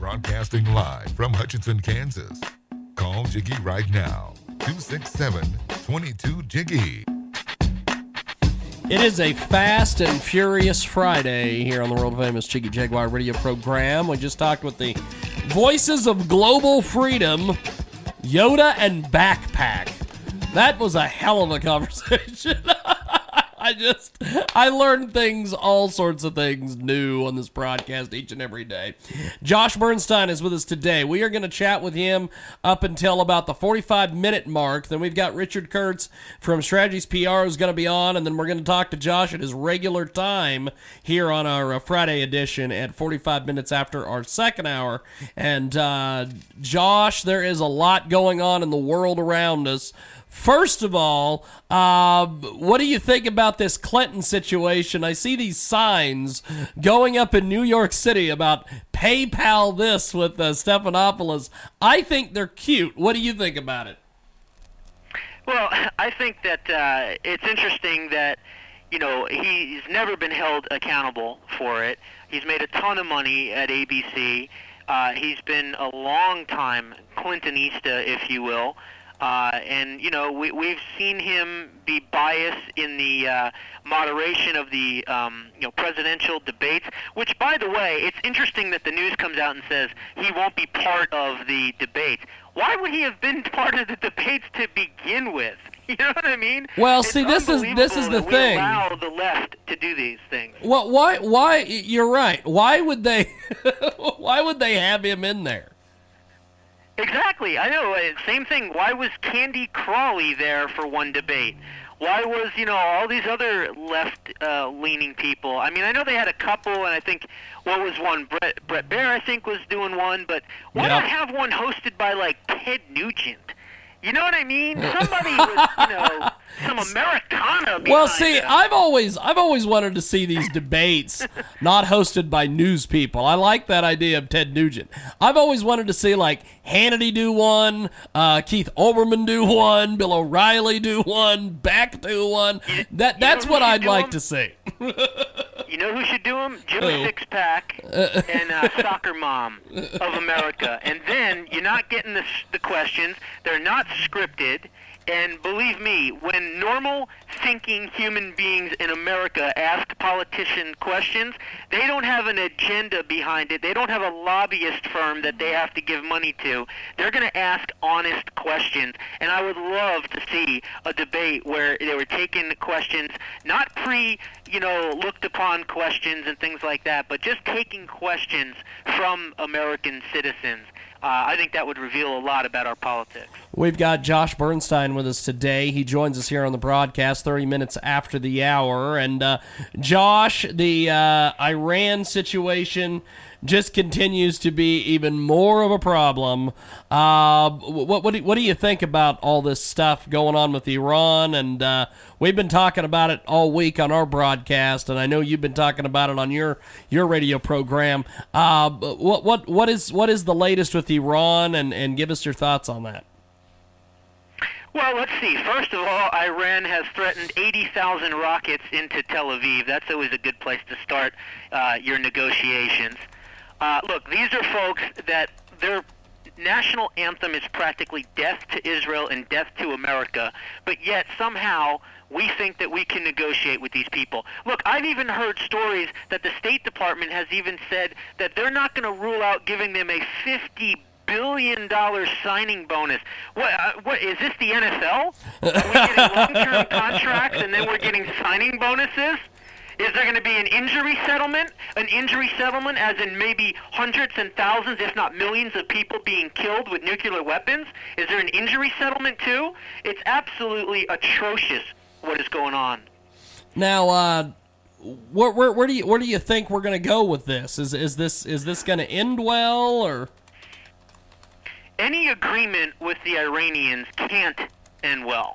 Broadcasting live from Hutchinson, Kansas. Call Jiggy right now. 267 22 Jiggy. It is a fast and furious Friday here on the world famous Jiggy Jaguar radio program. We just talked with the voices of global freedom, Yoda and Backpack. That was a hell of a conversation. I just I learn things, all sorts of things new on this broadcast each and every day. Josh Bernstein is with us today. We are going to chat with him up until about the 45 minute mark. Then we've got Richard Kurtz from Strategies PR who's going to be on, and then we're going to talk to Josh at his regular time here on our uh, Friday edition at 45 minutes after our second hour. And uh, Josh, there is a lot going on in the world around us. First of all, uh, what do you think about this Clinton situation? I see these signs going up in New York City about PayPal this with uh, Stephanopoulos. I think they're cute. What do you think about it? Well, I think that uh, it's interesting that you know he's never been held accountable for it. He's made a ton of money at ABC. Uh, he's been a long time Clintonista, if you will. Uh, and you know we, we've seen him be biased in the uh, moderation of the um, you know presidential debates. Which, by the way, it's interesting that the news comes out and says he won't be part of the debates. Why would he have been part of the debates to begin with? You know what I mean? Well, it's see, this is this is the thing. We allow the left to do these things. Well, why? Why? You're right. Why would they? why would they have him in there? Exactly. I know. Uh, same thing. Why was Candy Crowley there for one debate? Why was you know all these other left-leaning uh, people? I mean, I know they had a couple, and I think what was one? Brett Bret Baier, I think, was doing one. But why Yep. not have one hosted by like Ted Nugent? You know what I mean? Somebody with you know some Americana. Well, see, them. I've always I've always wanted to see these debates not hosted by news people. I like that idea of Ted Nugent. I've always wanted to see like Hannity do one, uh, Keith Olbermann do one, Bill O'Reilly do one, Beck do one. That you that's what I'd like like 'em? to see. You know who should do them? Jimmy Who? Sixpack and uh, Soccer Mom of America. And then you're not getting the, the questions. They're not scripted. And believe me, when normal thinking human beings in America ask politician questions, they don't have an agenda behind it. They don't have a lobbyist firm that they have to give money to. They're going to ask honest questions. And I would love to see a debate where they were taking questions, not pre, you know, looked upon questions and things like that, but just taking questions from American citizens. Uh, I think that would reveal a lot about our politics. We've got Josh Bernstein with us today. He joins us here on the broadcast 30 minutes after the hour. And uh, Josh, the uh, Iran situation just continues to be even more of a problem. Uh, what, what, do, what do you think about all this stuff going on with Iran? And uh, we've been talking about it all week on our broadcast, and I know you've been talking about it on your your radio program. Uh, what what what is what is the latest with Iran? And, and give us your thoughts on that. Well, let's see. First of all, Iran has threatened 80,000 rockets into Tel Aviv. That's always a good place to start uh, your negotiations. Uh, look, these are folks that their national anthem is practically death to Israel and death to America, but yet somehow we think that we can negotiate with these people. Look, I've even heard stories that the State Department has even said that they're not going to rule out giving them a 50 billion dollar signing bonus. What? Uh, what is this? The NFL? Are we getting long-term contracts and then we're getting signing bonuses? Is there going to be an injury settlement? An injury settlement, as in maybe hundreds and thousands, if not millions, of people being killed with nuclear weapons? Is there an injury settlement too? It's absolutely atrocious what is going on. Now, uh, where, where where do you where do you think we're going to go with this? Is is this is this going to end well or? any agreement with the Iranians can't end well,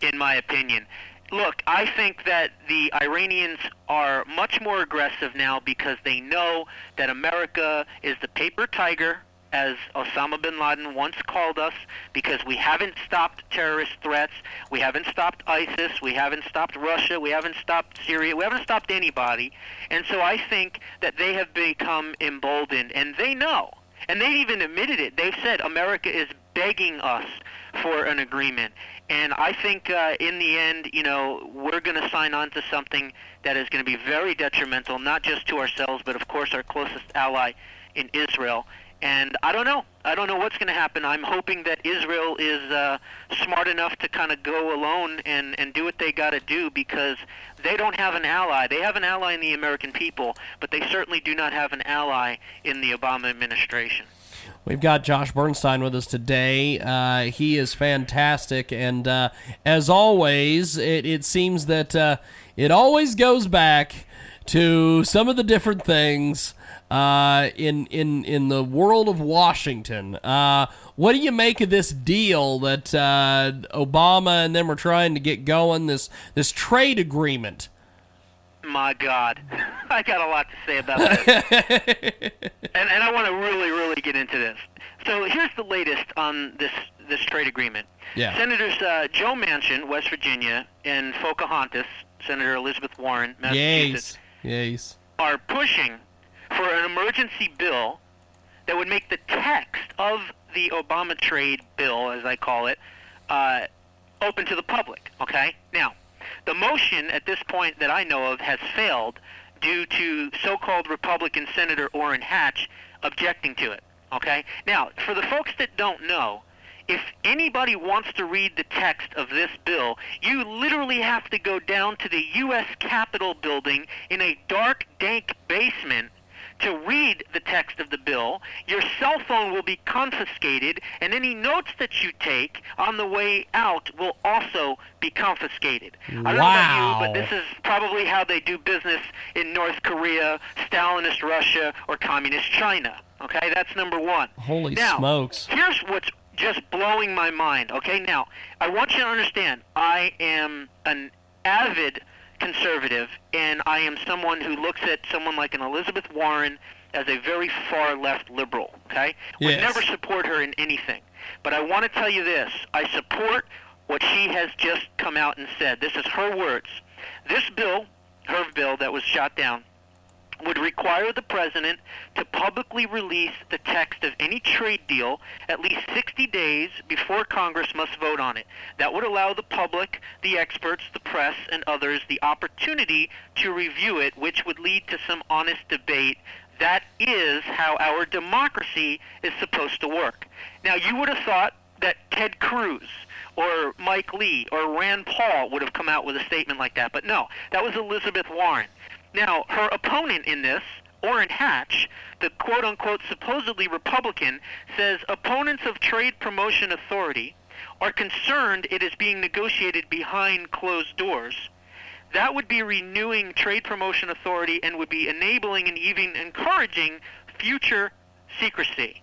in my opinion. Look, I think that the Iranians are much more aggressive now because they know that America is the paper tiger, as Osama bin Laden once called us, because we haven't stopped terrorist threats, we haven't stopped ISIS, we haven't stopped Russia, we haven't stopped Syria, we haven't stopped anybody. And so I think that they have become emboldened, and they know and they even admitted it. They've said America is begging us for an agreement. And I think uh, in the end, you know, we're going to sign on to something that is going to be very detrimental, not just to ourselves, but of course our closest ally in Israel. And I don't know. I don't know what's going to happen. I'm hoping that Israel is uh, smart enough to kind of go alone and, and do what they got to do because they don't have an ally. They have an ally in the American people, but they certainly do not have an ally in the Obama administration. We've got Josh Bernstein with us today. Uh, he is fantastic, and uh, as always, it, it seems that uh, it always goes back to some of the different things uh, in in in the world of Washington. Uh, what do you make of this deal that uh, Obama and them are trying to get going? This this trade agreement. My God, I got a lot to say about this, and and I want to really really get into this. So here's the latest on this this trade agreement. Yeah. Senators uh, Joe Manchin, West Virginia, and Pocahontas, Senator Elizabeth Warren, Massachusetts, Yes. Yes. are pushing for an emergency bill that would make the text of the Obama trade bill, as I call it, uh, open to the public. Okay? Now, the motion at this point that I know of has failed due to so called Republican Senator Orrin Hatch objecting to it. Okay? Now, for the folks that don't know, if anybody wants to read the text of this bill, you literally have to go down to the U.S. Capitol building in a dark, dank basement to read the text of the bill. Your cell phone will be confiscated, and any notes that you take on the way out will also be confiscated. I don't know about you, but this is probably how they do business in North Korea, Stalinist Russia, or Communist China. Okay, that's number one. Holy now, smokes. Here's what's just blowing my mind. Okay, now I want you to understand. I am an avid conservative, and I am someone who looks at someone like an Elizabeth Warren as a very far left liberal. Okay, would never support her in anything. But I want to tell you this: I support what she has just come out and said. This is her words. This bill, her bill that was shot down, would require the president to publicly release the text of any trade deal at least 60 days before Congress must vote on it. That would allow the public, the experts, the press, and others the opportunity to review it, which would lead to some honest debate. That is how our democracy is supposed to work. Now, you would have thought that Ted Cruz or Mike Lee or Rand Paul would have come out with a statement like that, but no, that was Elizabeth Warren. Now, her opponent in this, Orrin Hatch, the quote unquote supposedly Republican, says opponents of Trade Promotion Authority are concerned it is being negotiated behind closed doors. That would be renewing Trade Promotion Authority and would be enabling and even encouraging future secrecy.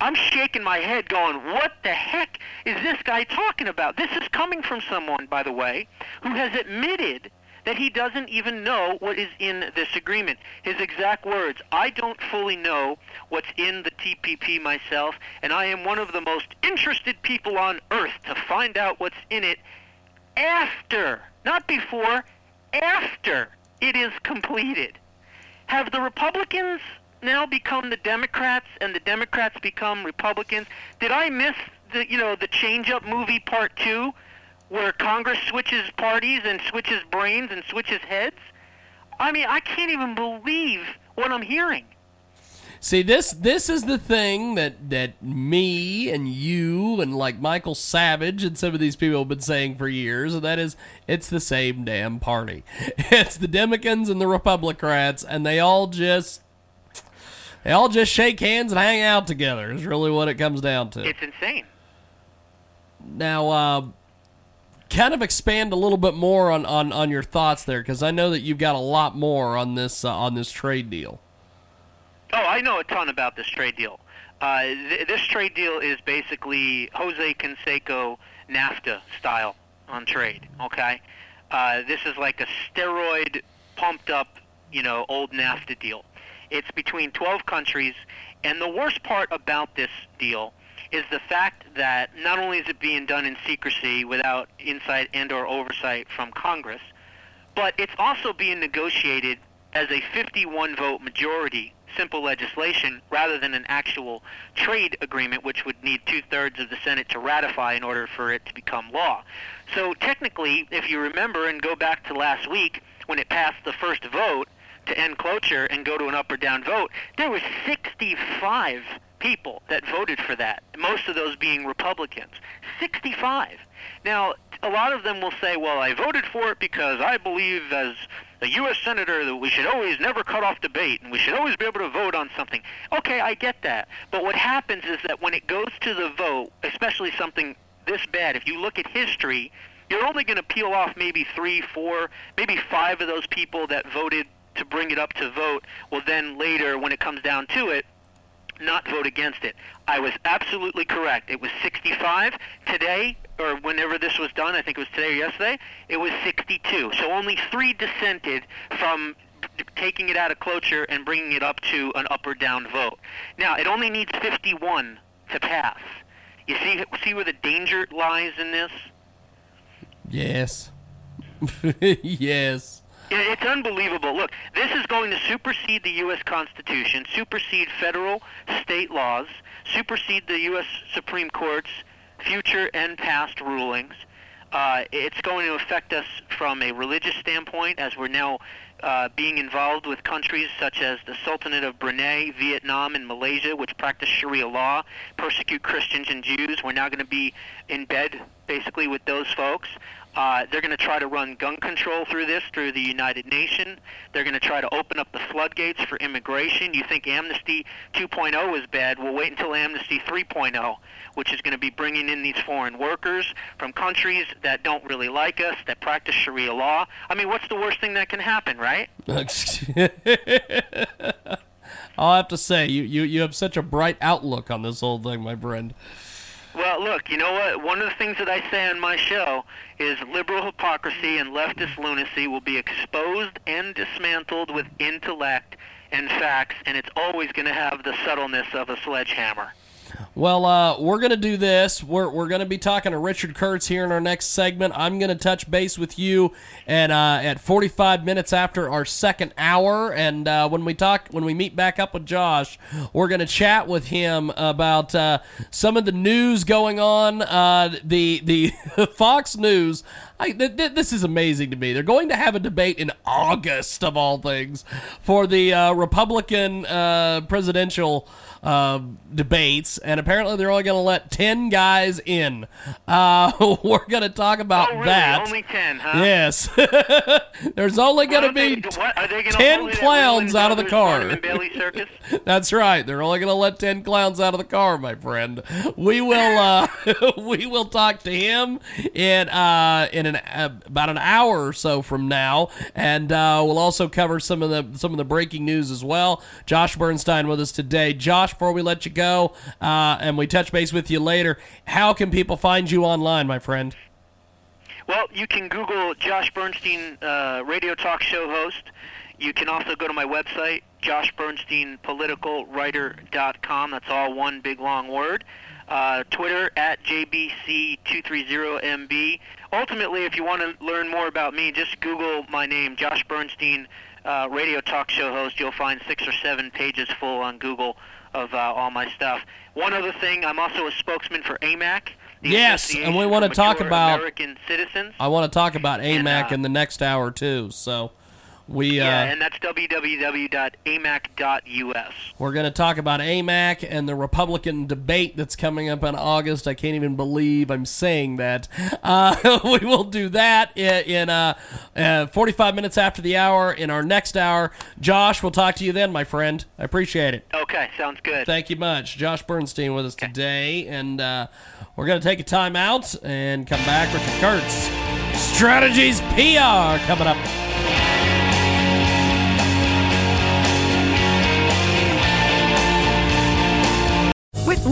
I'm shaking my head going, what the heck is this guy talking about? This is coming from someone, by the way, who has admitted that he doesn't even know what is in this agreement. His exact words, I don't fully know what's in the TPP myself, and I am one of the most interested people on earth to find out what's in it after, not before, after it is completed. Have the Republicans now become the Democrats and the Democrats become Republicans? Did I miss the you know the change up movie part 2 where Congress switches parties and switches brains and switches heads? I mean, I can't even believe what I'm hearing. See this this is the thing that that me and you and like Michael Savage and some of these people have been saying for years, and that is it's the same damn party. It's the Democrats and the Republicans, and they all just they all just shake hands and hang out together. Is really what it comes down to. It's insane. Now, uh, kind of expand a little bit more on, on, on your thoughts there because I know that you've got a lot more on this uh, on this trade deal. Oh, I know a ton about this trade deal. Uh, th- this trade deal is basically Jose Canseco NAFTA style on trade. Okay, uh, this is like a steroid, pumped up, you know, old NAFTA deal. It's between 12 countries, and the worst part about this deal is the fact that not only is it being done in secrecy without insight and/or oversight from Congress, but it's also being negotiated as a 51 vote majority simple legislation rather than an actual trade agreement, which would need two thirds of the Senate to ratify in order for it to become law. So technically, if you remember and go back to last week when it passed the first vote to end cloture and go to an up or down vote, there were 65 people that voted for that, most of those being Republicans. 65. Now, a lot of them will say, well, I voted for it because I believe as a U.S. Senator that we should always never cut off debate and we should always be able to vote on something. Okay, I get that. But what happens is that when it goes to the vote, especially something this bad, if you look at history, you're only going to peel off maybe three, four, maybe five of those people that voted to bring it up to vote will then later, when it comes down to it, not vote against it. I was absolutely correct. It was 65. Today, or whenever this was done, I think it was today or yesterday, it was 62. So only three dissented from taking it out of cloture and bringing it up to an up or down vote. Now, it only needs 51 to pass. You see, see where the danger lies in this? Yes. yes. It's unbelievable. Look, this is going to supersede the U.S. Constitution, supersede federal, state laws, supersede the U.S. Supreme Court's future and past rulings. Uh, it's going to affect us from a religious standpoint, as we're now uh, being involved with countries such as the Sultanate of Brunei, Vietnam, and Malaysia, which practice Sharia law, persecute Christians and Jews. We're now going to be in bed, basically, with those folks. Uh, they're going to try to run gun control through this through the United Nations. They're going to try to open up the floodgates for immigration. You think Amnesty 2.0 is bad? We'll wait until Amnesty 3.0, which is going to be bringing in these foreign workers from countries that don't really like us, that practice Sharia law. I mean, what's the worst thing that can happen, right? I'll have to say, you, you, you have such a bright outlook on this whole thing, my friend. Well, look, you know what? One of the things that I say on my show is liberal hypocrisy and leftist lunacy will be exposed and dismantled with intellect and facts, and it's always going to have the subtleness of a sledgehammer. Well, uh, we're going to do this. We're, we're going to be talking to Richard Kurtz here in our next segment. I'm going to touch base with you and uh, at 45 minutes after our second hour. And uh, when we talk, when we meet back up with Josh, we're going to chat with him about uh, some of the news going on. Uh, the the Fox News. I, th- th- this is amazing to me. They're going to have a debate in August of all things for the uh, Republican presidential uh, and apparently they're only going to let 10 guys in. Uh, we're going to talk about oh, really? that. Only 10, huh? Yes. There's only going to be they, 10 clowns out of the car. That's right. They're only going to let 10 clowns out of the car, my friend. We will uh, we will talk to him in uh, in an uh, about an hour or so from now, and uh, we'll also cover some of the some of the breaking news as well. Josh Bernstein with us today. Josh, before we let you go, uh, and we touch base with you later, how can people find you online, my friend? Well, you can Google Josh Bernstein, uh, radio talk show host. You can also go to my website, joshbernsteinpoliticalwriter.com. That's all one big long word. Uh, Twitter at JBC230MB. Ultimately, if you want to learn more about me, just Google my name, Josh Bernstein, uh, radio talk show host. You'll find six or seven pages full on Google of uh, all my stuff. One other thing, I'm also a spokesman for AMAC. yes, and we want to talk about American citizens. I want to talk about AMAC and, uh, in the next hour too. So We uh, Yeah, and that's www.amac.us. we're going to talk about AMAC and the Republican debate that's coming up in August. I can't even believe I'm saying that. Uh, we will do that in, in uh, uh, 45 minutes after the hour. In our next hour, Josh, we'll talk to you then, my friend. I appreciate it. Okay, sounds good. Thank you much. Josh Bernstein with us today. And uh, we're going to take a time out and come back. Richard Kurtz. Strategies PR coming up.